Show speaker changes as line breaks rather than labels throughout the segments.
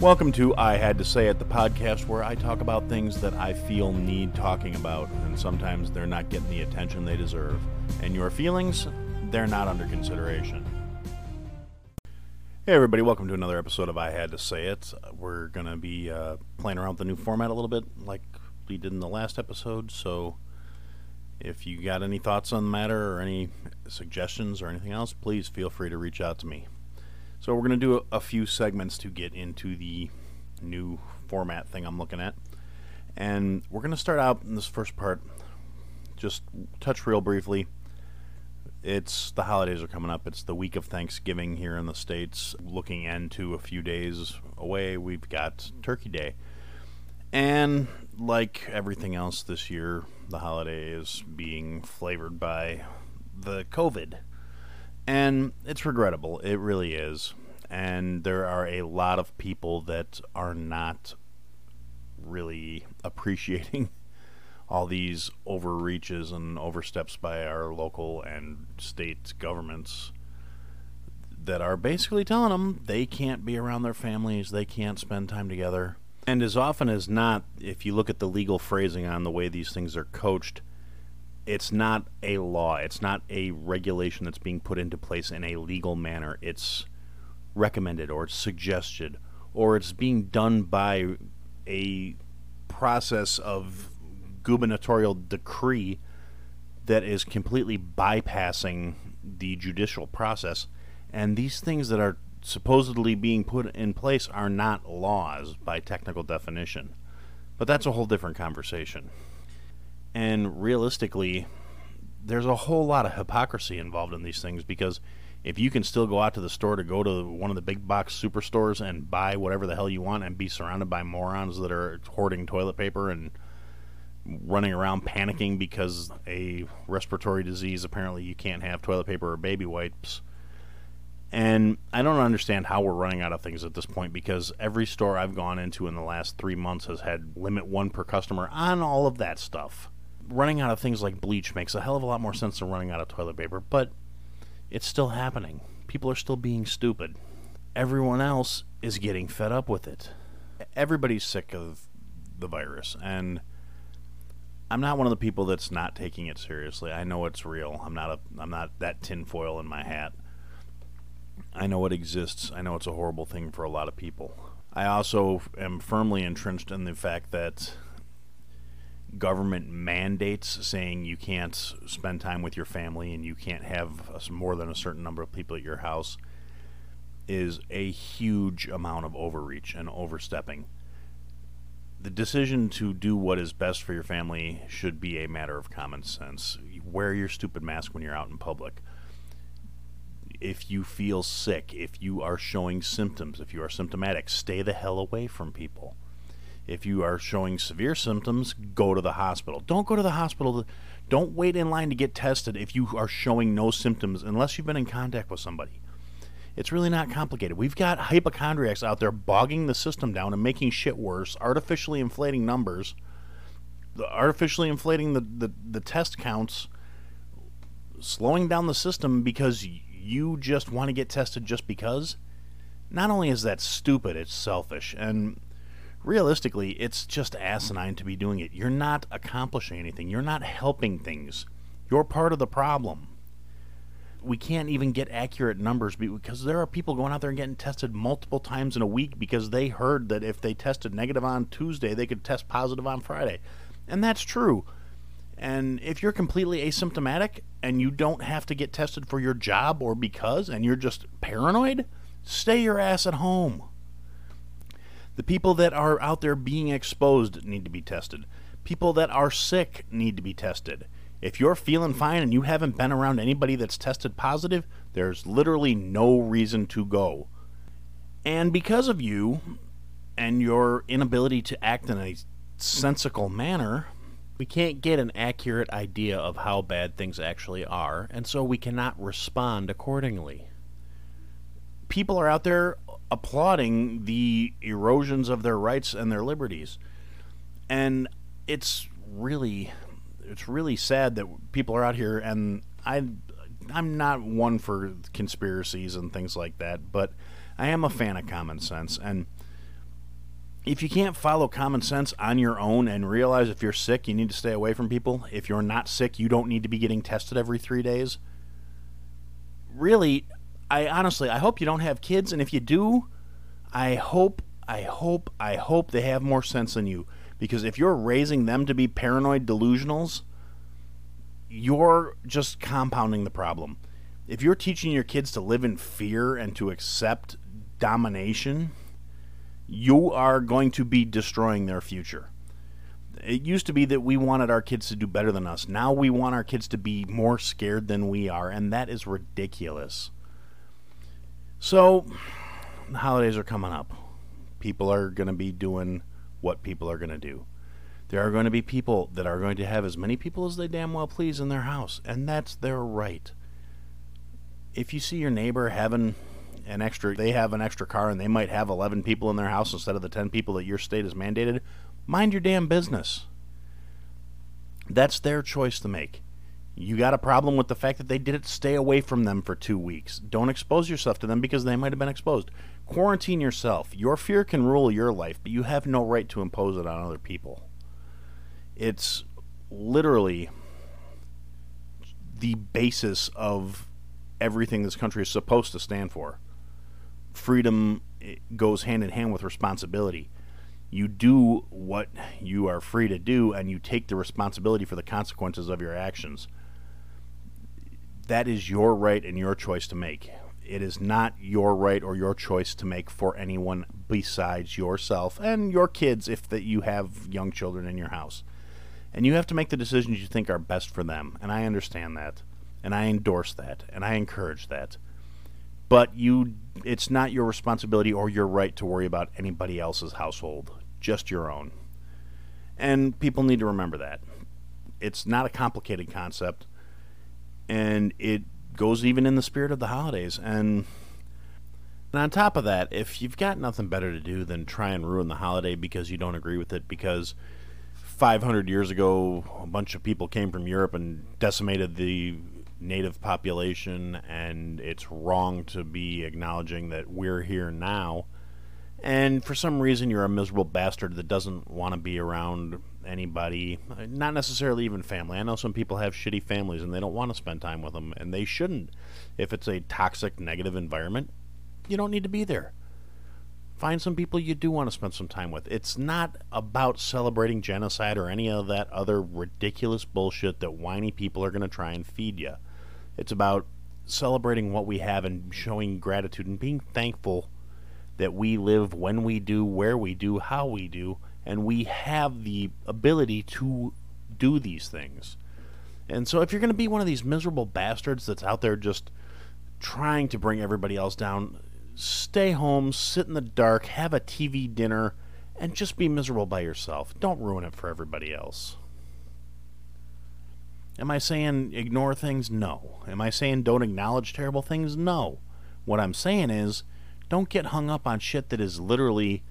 Welcome to I Had to Say It, the podcast where I talk about things that I feel need talking about, and sometimes they're not getting the attention they deserve. And your feelings, they're not under consideration. Hey, everybody, welcome to another episode of I Had to Say It. We're going to be uh, playing around with the new format a little bit like we did in the last episode, so if you got any thoughts on the matter or any suggestions or anything else, please feel free to reach out to me. So we're going to do a, a, few segments to get into the new format thing I'm looking at. And we're going to start out in this first part, just touch real briefly. It's the holidays are coming up. It's the week of Thanksgiving here in the States. Looking into a few days away, we've got Turkey Day. And like everything else this year, the holiday is being flavored by the COVID and it's regrettable. It really is. And there are a lot of people that are not really appreciating all these overreaches and oversteps by our local and state governments that are basically telling them they can't be around their families, they can't spend time together. And as often as not, if you look at the legal phrasing on the way these things are coached, it's not a law. It's not a regulation that's being put into place in a legal manner. It's recommended or it's suggested or it's being done by a process of gubernatorial decree that is completely bypassing the judicial process. And these things that are supposedly being put in place are not laws by technical definition. But that's a whole different conversation. And realistically, there's a whole lot of hypocrisy involved in these things because if you can still go out to the store to go to one of the big box superstores and buy whatever the hell you want and be surrounded by morons that are hoarding toilet paper and running around panicking because a respiratory disease apparently you can't have toilet paper or baby wipes. And I don't understand how we're running out of things at this point because every store I've gone into in the last three months has had limit one per customer on all of that stuff running out of things like bleach makes a hell of a lot more sense than running out of toilet paper, but it's still happening. People are still being stupid. Everyone else is getting fed up with it. Everybody's sick of the virus, and I'm not one of the people that's not taking it seriously. I know it's real. I'm not a I'm not that tinfoil in my hat. I know it exists. I know it's a horrible thing for a lot of people. I also am firmly entrenched in the fact that government mandates saying you can't spend time with your family and you can't have more than a certain number of people at your house is a huge amount of overreach and overstepping. The decision to do what is best for your family should be a matter of common sense. Wear your stupid mask when you're out in public. If you feel sick, if you are showing symptoms, if you are symptomatic, stay the hell away from people if you are showing severe symptoms, go to the hospital. Don't go to the hospital. Don't wait in line to get tested if you are showing no symptoms unless you've been in contact with somebody. It's really not complicated. We've got hypochondriacs out there bogging the system down and making shit worse, artificially inflating numbers, artificially inflating the, the, the test counts, slowing down the system because you just want to get tested just because. Not only is that stupid, it's selfish. And realistically, it's just asinine to be doing it. You're not accomplishing anything, you're not helping things. You're part of the problem. We can't even get accurate numbers because there are people going out there and getting tested multiple times in a week because they heard that if they tested negative on Tuesday, they could test positive on Friday. And that's true. And if you're completely asymptomatic and you don't have to get tested for your job or because, and you're just paranoid, stay your ass at home. The people that are out there being exposed need to be tested. People that are sick need to be tested. If you're feeling fine and you haven't been around anybody that's tested positive, there's literally no reason to go. And because of you and your inability to act in a sensical manner, we can't get an accurate idea of how bad things actually are, and so we cannot respond accordingly. People are out there applauding the erosions of their rights and their liberties. And it's really it's really sad that people are out here and I I'm not one for conspiracies and things like that, but I am a fan of common sense and if you can't follow common sense on your own and realize if you're sick, you need to stay away from people, if you're not sick, you don't need to be getting tested every three days. Really, I honestly, I hope you don't have kids, and if you do, I hope, I hope, I hope they have more sense than you. Because if you're raising them to be paranoid delusionals, you're just compounding the problem. If you're teaching your kids to live in fear and to accept domination, you are going to be destroying their future. It used to be that we wanted our kids to do better than us. Now we want our kids to be more scared than we are, and that is ridiculous. So, the holidays are coming up. People are going to be doing what people are going to do. There are going to be people that are going to have as many people as they damn well please in their house, and that's their right. If you see your neighbor having an extra they have an extra car and they might have 11 people in their house instead of the 10 people that your state has mandated mind your damn business that's their choice to make you got a problem with the fact that they did it stay away from them for 2 weeks. Don't expose yourself to them because they might have been exposed. Quarantine yourself. Your fear can rule your life but you have no right to impose it on other people. It's literally the basis of everything this country is supposed to stand for. Freedom eh, goes hand in hand with responsibility. You do what you are free to do, and you take the responsibility for the consequences of your actions. That is your right and your choice to make. It is not your right or your choice to make for anyone besides yourself and your kids if that you have young children in your house. And you have to make the decisions you think are best for them. And I understand that. And I endorse that. And I encourage that but you it's not your responsibility or your right to worry about anybody else's household, just your own. And people need to remember that. It's not a complicated concept and it goes even in the spirit of the holidays and and on top of that, if you've got nothing better to do than try and ruin the holiday because you don't agree with it because 500 years ago a bunch of people came from Europe and decimated the native population, and it's wrong to be acknowledging that we're here now. And for some reason, you're a miserable bastard that doesn't want to be around anybody, not necessarily even family. I know some people have shitty families and they don't want to spend time with them, and they shouldn't. If it's a toxic, negative environment, you don't need to be there. Find some people you do want to spend some time with. It's not about celebrating genocide or any of that other ridiculous bullshit that whiny people are going to try and feed you. It's about celebrating what we have and showing gratitude and being thankful that we live when we do, where we do, how we do, and we have the ability to do these things. And so if you're going to be one of these miserable bastards that's out there just trying to bring everybody else down, stay home, sit in the dark, have a TV dinner, and just be miserable by yourself. Don't ruin it for everybody else. Am I saying ignore things? No. Am I saying don't acknowledge terrible things? No. What I'm saying is don't get hung up on shit that is literally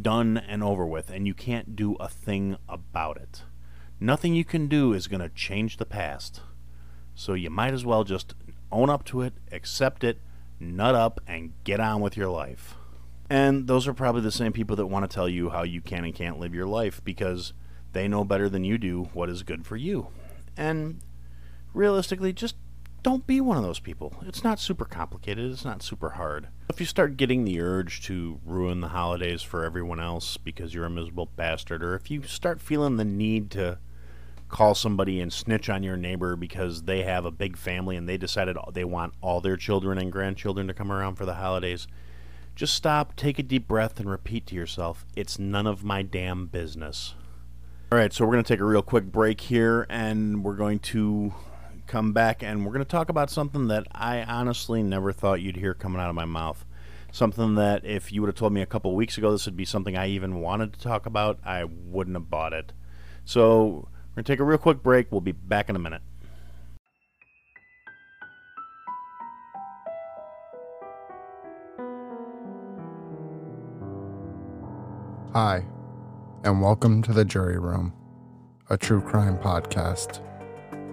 done and over with and you can't do a thing about it. Nothing you can do is going to change the past. So you might as well just own up to it, accept it, nut up, and get on with your life. And those are probably the same people that want to tell you how you can and can't live your life because they know better than you do what is good for you. And realistically, just don't be one of those people. It's not super complicated, it's not super hard. If you start getting the urge to ruin the holidays for everyone else because you're a miserable bastard, or if you start feeling the need to call somebody and snitch on your neighbor because they have a big family and they decided they want all their children and grandchildren to come around for the holidays, just stop, take a deep breath, and repeat to yourself, it's none of my damn business. All right, so we're going to take a real quick break here and we're going to come back and we're going to talk about something that I honestly never thought you'd hear coming out of my mouth. Something that if you would have told me a couple weeks ago this would be something I even wanted to talk about, I wouldn't have bought it. So we're going to take a real quick break. We'll be back in a minute.
Hi and welcome to the Jury Room, a true crime podcast.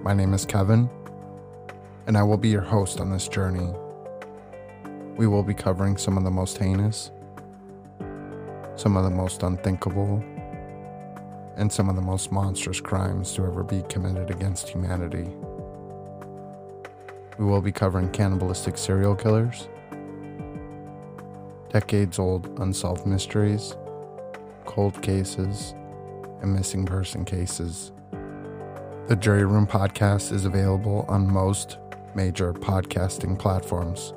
My name is Kevin, and I will be your host on this journey. We will be covering some of the most heinous, some of the most unthinkable and some of the most monstrous crimes to ever be committed against humanity. We will be covering cannibalistic serial killers, decades old unsolved mysteries, cold cases, and missing person cases. The Jury Room podcast is available on most major podcasting platforms.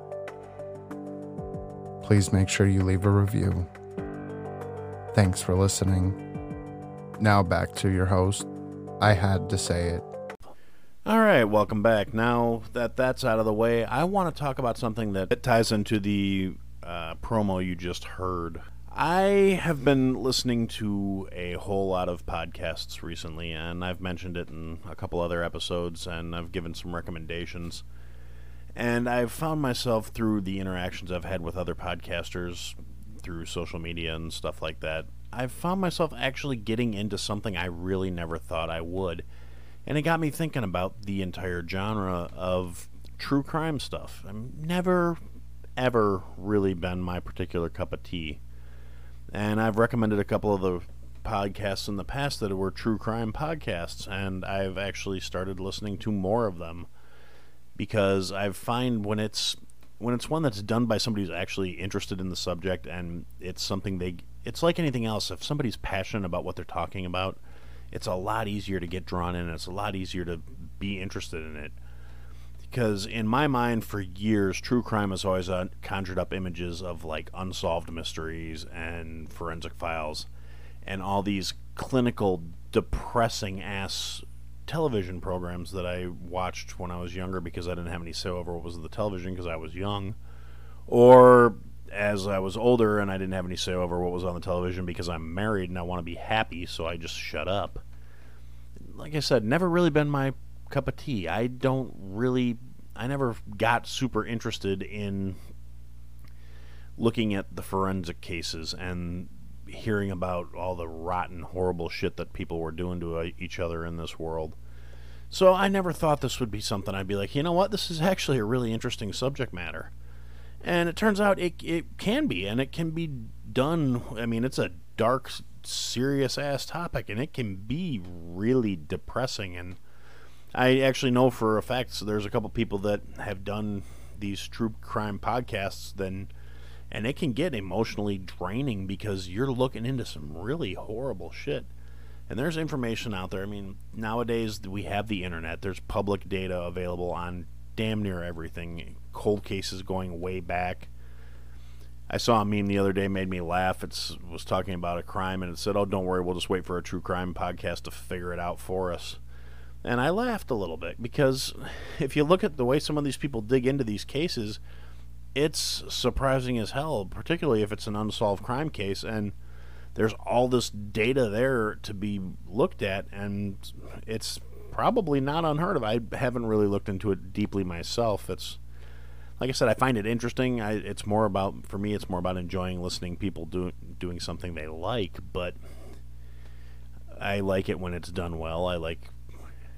Please make sure you leave a review. Thanks for listening. Now back to your host. I had to say it.
All right, welcome back. Now that that's out of the way, I want to talk about something that ties into the uh, promo you just heard. I have been listening to a whole lot of podcasts recently, and I've mentioned it in a couple other episodes, and I've given some recommendations. And I've found myself through the interactions I've had with other podcasters through social media and stuff like that, I've found myself actually getting into something I really never thought I would and it got me thinking about the entire genre of true crime stuff. I've never, ever really been my particular cup of tea. And I've recommended a couple of the podcasts in the past that were true crime podcasts, and I've actually started listening to more of them because I find when it's when it's one that's done by somebody who's actually interested in the subject and it's something they it's like anything else if somebody's passionate about what they're talking about it's a lot easier to get drawn in. It's a lot easier to be interested in it. Because in my mind, for years, true crime has always uh, conjured up images of like unsolved mysteries and forensic files, and all these clinical, depressing ass television programs that I watched when I was younger because I didn't have any say over what was on the television because I was young, or as I was older and I didn't have any say over what was on the television because I'm married and I want to be happy, so I just shut up. Like I said, never really been my cup of tea. I don't really, I never got super interested in looking at the forensic cases and hearing about all the rotten, horrible shit that people were doing to uh, each other in this world. So I never thought this would be something I'd be like, you know what, this is actually a really interesting subject matter and it turns out it it can be, and it can be done. I mean, it's a dark, serious ass topic, and it can be really depressing. And I actually know for a fact so there's a couple people that have done these true crime podcasts. Then and it can get emotionally draining because you're looking into some really horrible shit. And there's information out there. I mean, nowadays we have the internet. There's public data available on damn near everything. Cold cases going way back. I saw a meme the other day made me laugh. It was talking about a crime and it said, "Oh, don't worry, we'll just wait for a true crime podcast to figure it out for us." And I laughed a little bit because if you look at the way some of these people dig into these cases, it's surprising as hell, particularly if it's an unsolved crime case and there's all this data there to be looked at and it's probably not unheard of. I haven't really looked into it deeply myself. It's like I said, I find it interesting. I, it's more about for me. It's more about enjoying listening people do, doing something they like. But I like it when it's done well. I like.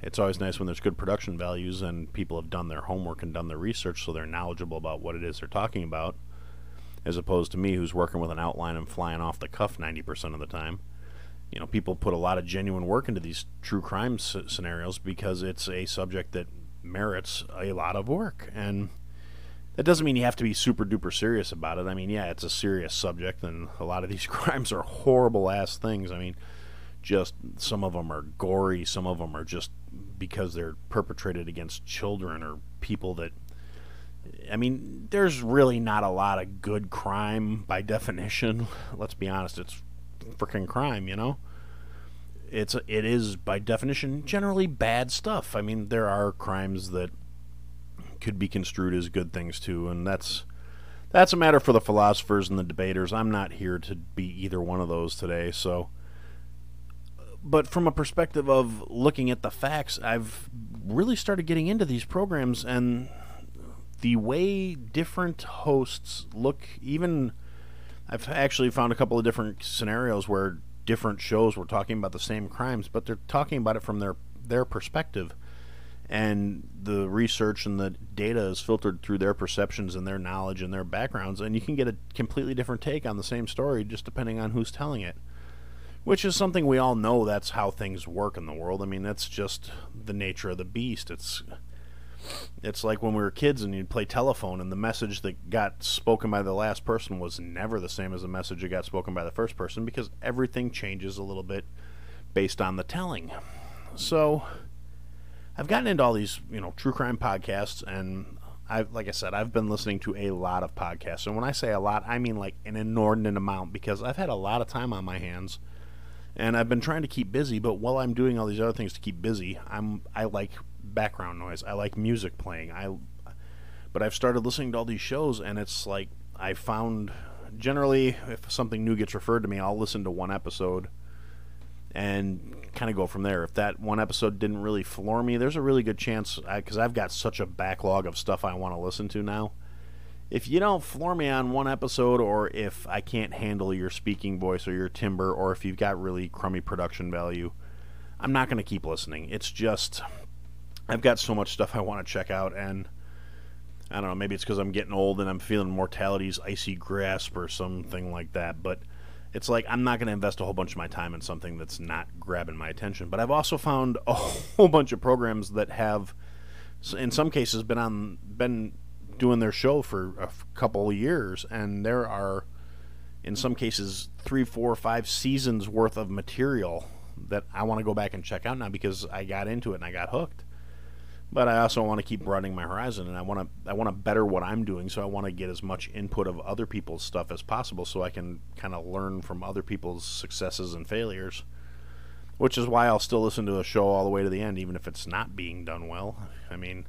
It's always nice when there's good production values and people have done their homework and done their research, so they're knowledgeable about what it is they're talking about, as opposed to me, who's working with an outline and flying off the cuff ninety percent of the time you know, people put a lot of genuine work into these true crime s- scenarios because it's a subject that merits a lot of work. And that doesn't mean you have to be super duper serious about it. I mean, yeah, it's a serious subject, and a lot of these crimes are horrible ass things. I mean, just some of them are gory, some of them are just because they're perpetrated against children or people that. I mean, there's really not a lot of good crime by definition. Let's be honest, it's freaking crime, you know? It's it is by definition generally bad stuff. I mean, there are crimes that could be construed as good things too, and that's that's a matter for the philosophers and the debaters. I'm not here to be either one of those today, so but from a perspective of looking at the facts, I've really started getting into these programs and the way different hosts look even I've actually found a couple of different scenarios where different shows were talking about the same crimes, but they're talking about it from their their perspective. and the research and the data is filtered through their perceptions and their knowledge and their backgrounds, and you can get a completely different take on the same story just depending on who's telling it. Which is something we all know that's how things work in the world. I mean, that's just the nature of the beast. It's it's like when we were kids and you'd play telephone and the message that got spoken by the last person was never the same as the message that got spoken by the first person because everything changes a little bit based on the telling. So I've gotten into all these, you know, true crime podcasts and I like I said, I've been listening to a lot of podcasts. And when I say a lot, I mean like an inordinate amount because I've had a lot of time on my hands and I've been trying to keep busy, but while I'm doing all these other things to keep busy, I'm I like background noise. I like music playing. I but I've started listening to all these shows and it's like I found generally if something new gets referred to me, I'll listen to one episode and kind of go from there. If that one episode didn't really floor me, there's a really good chance because I've got such a backlog of stuff I want to listen to now. If you don't floor me on one episode, or if I can't handle your speaking voice or your timbre, or if you've got really crummy production value, I'm not going to keep listening. It's just I've got so much stuff I want to check out, and I don't know. Maybe it's because I'm getting old and I'm feeling mortality's icy grasp or something like that, but it's like I'm not going to invest a whole bunch of my time in something that's not grabbing my attention. But I've also found a whole bunch of programs that have, in some cases, been on been doing their show for a couple of years, and there are, in some cases, three, four, five seasons worth of material that I want to go back and check out now because I got into it and I got hooked but I also want to keep broadening my horizon, and I want to I want to better what I'm doing. So I want to get as much input of other people's stuff as possible, so I can kind of learn from other people's successes and failures. Which is why I'll still listen to a show all the way to the end, even if it's not being done well. I mean,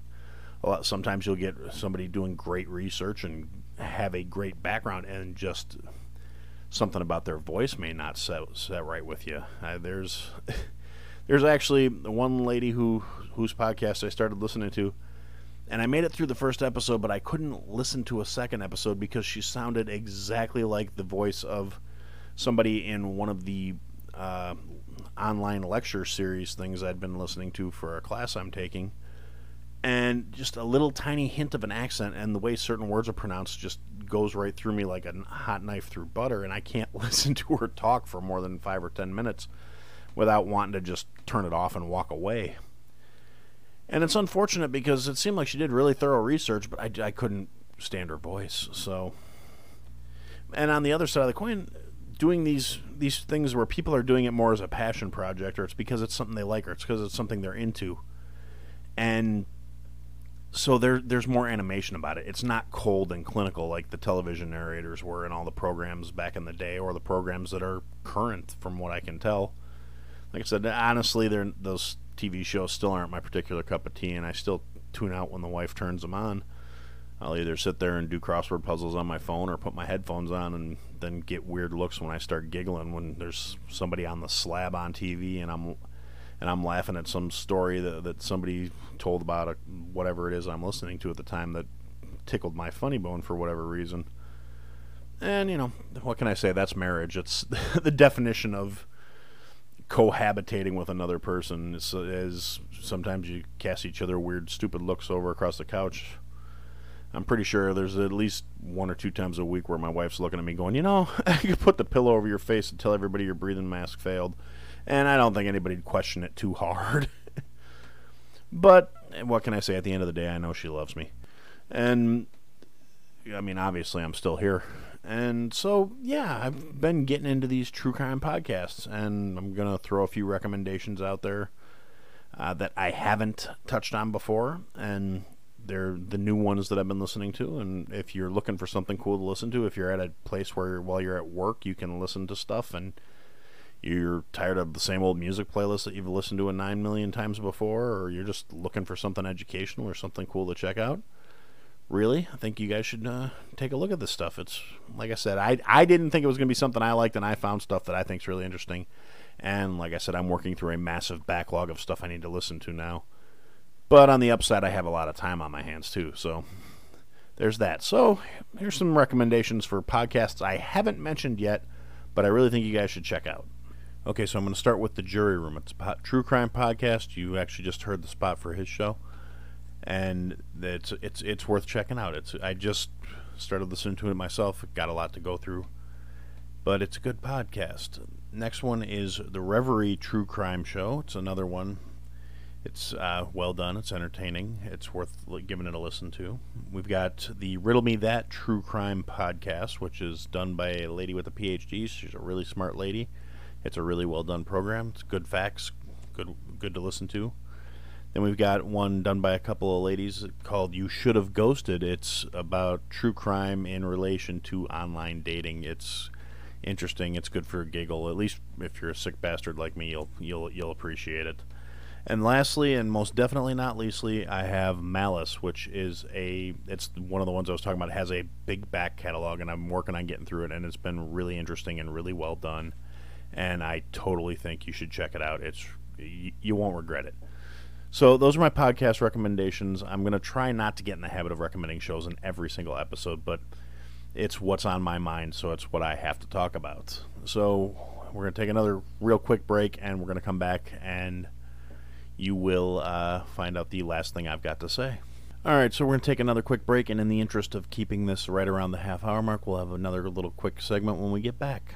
lot, sometimes you'll get somebody doing great research and have a great background, and just something about their voice may not set, set right with you. Uh, there's there's actually one lady who whose podcast I started listening to, and I made it through the first episode, but I couldn't listen to a second episode because she sounded exactly like the voice of somebody in one of the uh, online lecture series things I'd been listening to for a class I'm taking. And just a little tiny hint of an accent, and the way certain words are pronounced just goes right through me like a hot knife through butter, and I can't listen to her talk for more than five or ten minutes without wanting to just turn it off and walk away. And it's unfortunate because it seemed like she did really thorough research, but I, I couldn't stand her voice. So, and on the other side of the coin, doing these these things where people are doing it more as a passion project, or it's because it's something they like, or it's because it's something they're into, and so there there's more animation about it. It's not cold and clinical like the television narrators were in all the programs back in the day, or the programs that are current, from what I can tell. Like I said, honestly, those TV shows still aren't my particular cup of tea, and I still tune out when the wife turns them on. I'll either sit there and do crossword puzzles on my phone or put my headphones on and then get weird looks when I start giggling when there's somebody on the slab on TV and I'm and I'm laughing at some story that, that somebody told about a, whatever it is I'm listening to at the time that tickled my funny bone for whatever reason. And you know, what can I say? That's marriage. It's the definition of cohabitating with another person is, is sometimes you cast each other weird, stupid looks over across the couch. I'm pretty sure there's at least one or two times a week where my wife's looking at me going, you know, I could put the pillow over your face and tell everybody your breathing mask failed. And I don't think anybody'd question it too hard. but what can I say? At the end of the day, I know she loves me. And I mean, obviously, I'm still here. And so, yeah, I've been getting into these true crime podcasts, and I'm going to throw a few recommendations out there uh, that I haven't touched on before, and they're the new ones that I've been listening to. And if you're looking for something cool to listen to, if you're at a place where while you're at work you can listen to stuff, and you're tired of the same old music playlist that you've listened to a nine million times before, or you're just looking for something educational or something cool to check out really, I think you guys should uh, take a look at this stuff. It's like I said, I I didn't think it was going to be something I liked, and I found stuff that I think is really interesting. And like I said, I'm working through a massive backlog of stuff I need to listen to now. But on the upside, I have a lot of time on my hands too, so there's that. So here's some recommendations for podcasts I haven't mentioned yet, but I really think you guys should check out. Okay, so I'm going to start with the Jury Room. It's a true crime podcast. You actually just heard the spot for his show. and it's it's it's worth checking out. It's I just started listening to it myself. Got a lot to go through, but it's a good podcast. Next one is the Reverie True Crime Show. It's another one. It's uh, well done. It's entertaining. It's worth giving it a listen to. We've got the Riddle Me That True Crime podcast, which is done by a lady with a PhD. She's a really smart lady. It's a really well done program. It's good facts, good good to listen to. Then we've got one done by a couple of ladies called You Should Have Ghosted. It's about true crime in relation to online dating. It's interesting. It's good for a giggle. At least if you're a sick bastard like me, you'll you'll you'll appreciate it. And lastly, and most definitely not leastly, I have Malice, which is a it's one of the ones I was talking about. It has a big back catalog, and I'm working on getting through it, and it's been really interesting and really well done. And I totally think you should check it out. It's you, you won't regret it. So those are my podcast recommendations. I'm going to try not to get in the habit of recommending shows in every single episode, but it's what's on my mind, so it's what I have to talk about. So we're going to take another real quick break, and we're going to come back, and you will uh, find out the last thing I've got to say. All right, so we're going to take another quick break, and in the interest of keeping this right around the half hour mark, we'll have another little quick segment when we get back.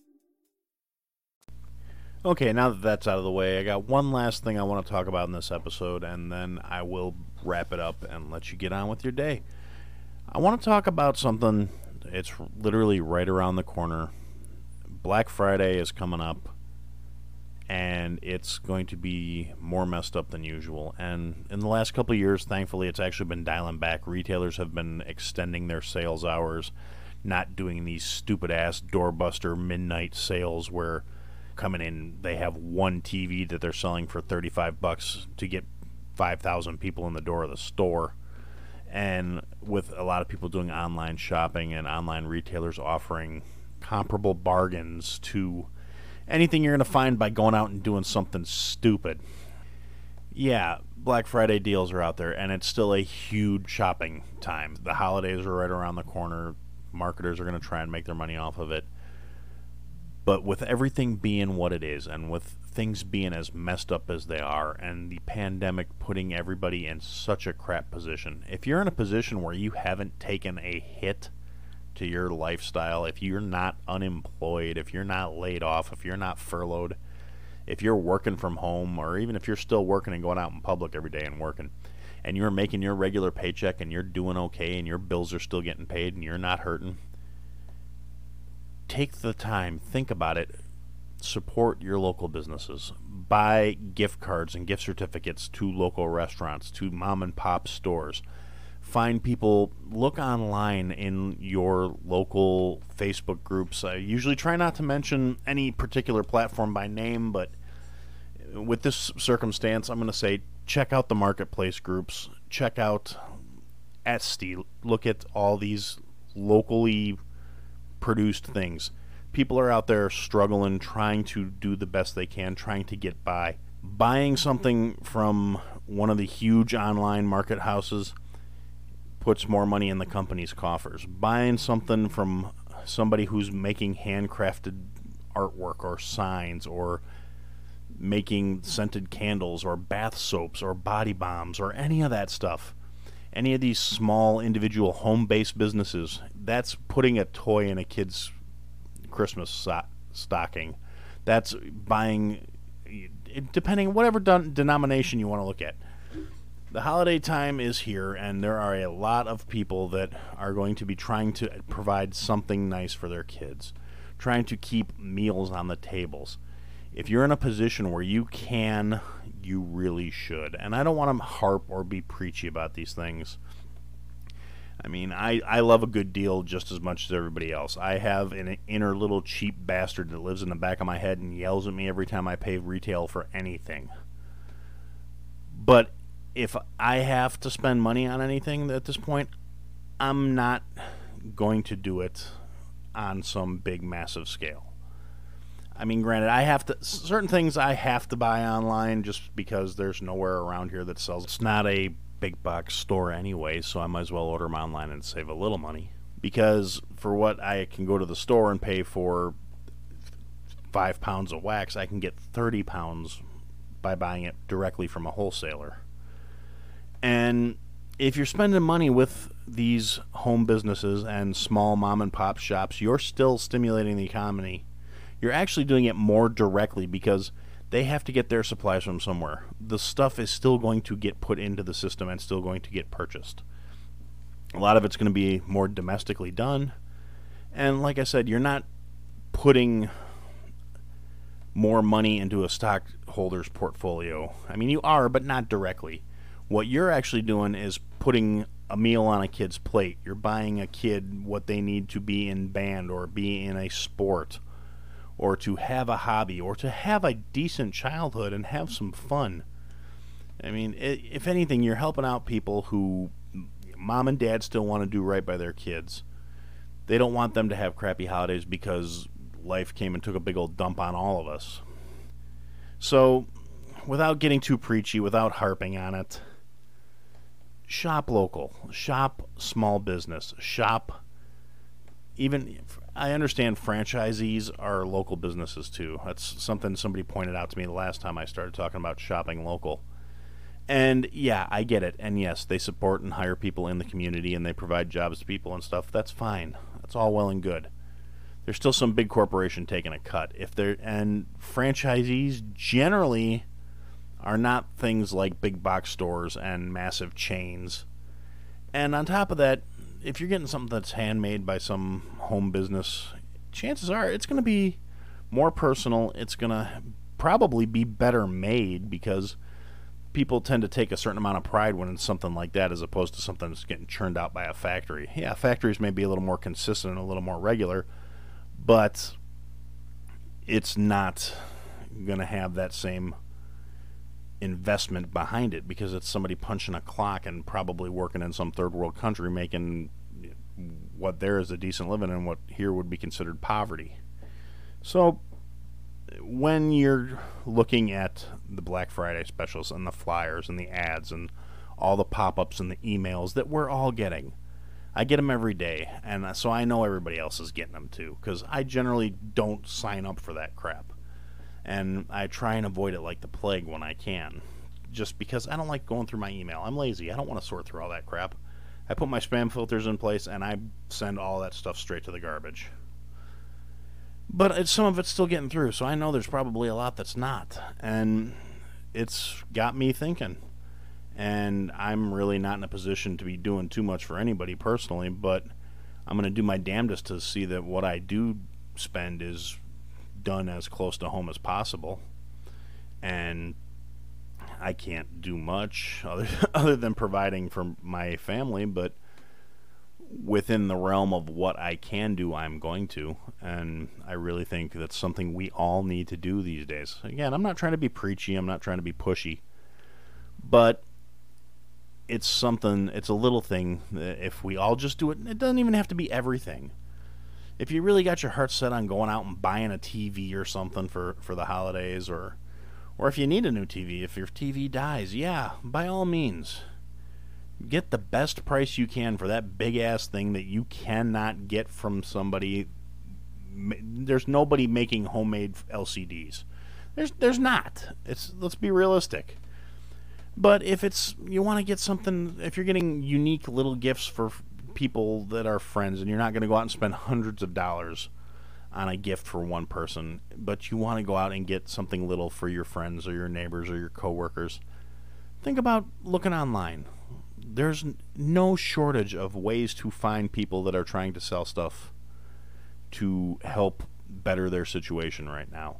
Okay, now that that's out of the way, I got one last thing I want to talk about in this episode, and then I will wrap it up and let you get on with your day. I want to talk about something. It's literally right around the corner. Black Friday is coming up, and it's going to be more messed up than usual. And in the last couple of years, thankfully, it's actually been dialing back. Retailers have been extending their sales hours, not doing these stupid ass doorbuster midnight sales where coming in they have one TV that they're selling for 35 bucks to get 5,000 people in the door of the store and with a lot of people doing online shopping and online retailers offering comparable bargains to anything you're going to find by going out and doing something stupid. Yeah, Black Friday deals are out there and it's still a huge shopping time. The holidays are right around the corner. Marketers are going to try and make their money off of it. But with everything being what it is, and with things being as messed up as they are, and the pandemic putting everybody in such a crap position, if you're in a position where you haven't taken a hit to your lifestyle, if you're not unemployed, if you're not laid off, if you're not furloughed, if you're working from home, or even if you're still working and going out in public every day and working, and you're making your regular paycheck and you're doing okay and your bills are still getting paid and you're not hurting, take the time, think about it, support your local businesses. Buy gift cards and gift certificates to local restaurants, to mom and pop stores. Find people, look online in your local Facebook groups. I usually try not to mention any particular platform by name, but with this circumstance, I'm going to say check out the marketplace groups, check out Etsy, look at all these locally produced things. People are out there struggling, trying to do the best they can, trying to get by. Buying something from one of the huge online market houses puts more money in the company's coffers. Buying something from somebody who's making handcrafted artwork or signs or making scented candles or bath soaps or body bombs or any of that stuff any of these small individual home based businesses, that's putting a toy in a kid's Christmas so- stocking. That's buying, depending whatever denomination you want to look at. The holiday time is here, and there are a lot of people that are going to be trying to provide something nice for their kids, trying to keep meals on the tables. If you're in a position where you can you really should. And I don't want to harp or be preachy about these things. I mean, I, I love a good deal just as much as everybody else. I have an inner little cheap bastard that lives in the back of my head and yells at me every time I pay retail for anything. But if I have to spend money on anything at this point, I'm not going to do it on some big, massive scale. I mean, granted, I have to certain things I have to buy online just because there's nowhere around here that sells. It's not a big box store anyway, so I might as well order them online and save a little money. Because for what I can go to the store and pay for five pounds of wax, I can get 30 pounds by buying it directly from a wholesaler. And if you're spending money with these home businesses and small mom and pop shops, you're still stimulating the economy. You're actually doing it more directly because they have to get their supplies from somewhere. The stuff is still going to get put into the system and still going to get purchased. A lot of it's going to be more domestically done. And like I said, you're not putting more money into a stockholder's portfolio. I mean, you are, but not directly. What you're actually doing is putting a meal on a kid's plate. You're buying a kid what they need to be in band or be in a sport or to have a hobby or to have a decent childhood and have some fun. I mean, if anything, you're helping out people who mom and dad still want to do right by their kids. They don't want them to have crappy holidays because life came and took a big old dump on all of us. So, without getting too preachy, without harping on it, shop local, shop small business, shop even I understand franchisees are local businesses too. That's something somebody pointed out to me the last time I started talking about shopping local. And yeah, I get it. And yes, they support and hire people in the community and they provide jobs to people and stuff. That's fine. That's all well and good. There's still some big corporation taking a cut. If they're and franchisees generally are not things like big box stores and massive chains. And on top of that, if you're getting something that's handmade by some home business, chances are it's going to be more personal. It's going to probably be better made because people tend to take a certain amount of pride when it's something like that as opposed to something that's getting churned out by a factory. Yeah, factories may be a little more consistent and a little more regular, but it's not going to have that same investment behind it because it's somebody punching a clock and probably working in some third world country making what there is a decent living and what here would be considered poverty. So when you're looking at the Black Friday specials and the flyers and the ads and all the pop-ups and the emails that we're all getting, I get them every day, and so I know everybody else is getting them too because I generally don't sign up for that crap and I try and avoid it like the plague when I can. Just because I don't like going through my email. I'm lazy. I don't want to sort through all that crap. I put my spam filters in place and I send all that stuff straight to the garbage. But it's, some of it's still getting through, so I know there's probably a lot that's not. And it's got me thinking. And I'm really not in a position to be doing too much for anybody personally, but I'm going to do my damnedest to see that what I do spend is done as close to home as possible. And I can't do much other, other than providing for my family, but within the realm of what I can do, I'm going to. And I really think that's something we all need to do these days. Again, I'm not trying to be preachy, I'm not trying to be pushy, but it's something, it's a little thing. If we all just do it, it doesn't even have to be everything if you really got your heart set on going out and buying a TV or something for, for the holidays, or or if you need a new TV, if your TV dies, yeah, by all means, get the best price you can for that big ass thing that you cannot get from somebody. There's nobody making homemade LCDs. There's there's not. It's let's be realistic. But if it's you want to get something, if you're getting unique little gifts for people that are friends, and you're not going to go out and spend hundreds of dollars on a gift for one person, but you want to go out and get something little for your friends or your neighbors or your coworkers. Think about looking online. There's no shortage of ways to find people that are trying to sell stuff to help better their situation right now.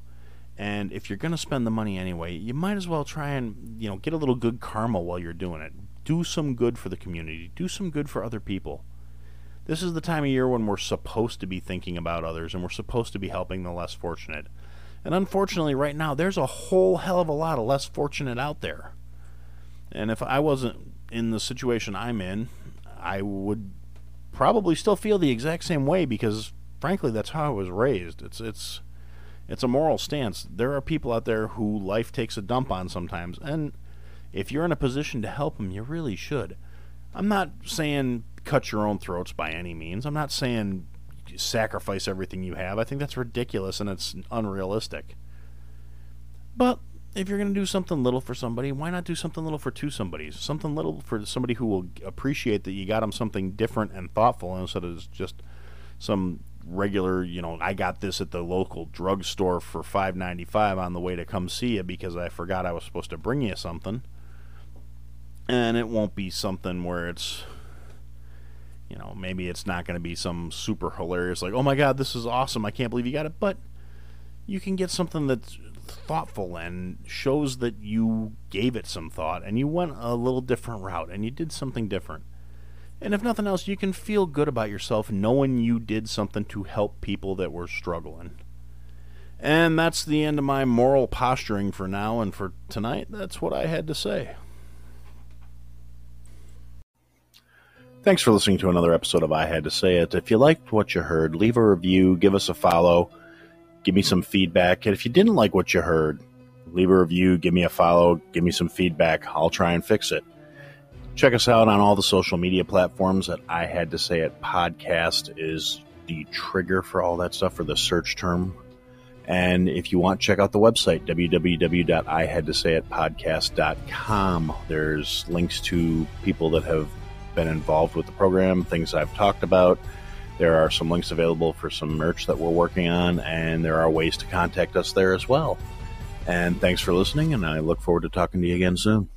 And if you're going to spend the money anyway, you might as well try and, you know, get a little good karma while you're doing it do some good for the community, do some good for other people. This is the time of year when we're supposed to be thinking about others and we're supposed to be helping the less fortunate. And unfortunately, right now, there's a whole hell of a lot of less fortunate out there. And if I wasn't in the situation I'm in, I would probably still feel the exact same way because frankly that's how I was raised. It's it's it's a moral stance. There are people out there who life takes a dump on sometimes and if you're in a position to help them, you really should. I'm not saying cut your own throats by any means. I'm not saying sacrifice everything you have. I think that's ridiculous and it's unrealistic. But if you're going to do something little for somebody, why not do something little for two somebodies? Something little for somebody who will appreciate that you got them something different and thoughtful instead of just some regular, you know, I got this at the local drugstore for 5.95 on the way to come see you because I forgot I was supposed to bring you something. And it won't be something where it's you know, maybe it's not going to be some super hilarious like, "Oh my god, this is awesome. I can't believe you got it." But you can get something that's thoughtful and shows that you gave it some thought and you went a little different route and you did something different. And if nothing else, you can feel good about yourself knowing you did something to help people that were struggling. And that's the end of my moral posturing for now and for tonight. That's what I had to say. Thanks for listening to another episode of I Had to Say It. If you liked what you heard, leave a review, give us a follow, give me some feedback. And if you didn't like what you heard, leave a review, give me a follow, give me some feedback. I'll try and fix it. Check us out on all the social media platforms that I Had to Say It podcast is the trigger for all that stuff for the search term. And if you want, check out the website, www.ihadtosayitpodcast.com. There's links to people that have been involved with the program, things I've talked about. There are some links available for some merch that we're working on, and there are ways to contact us there as well. And thanks for listening, and I look forward to talking to you again soon.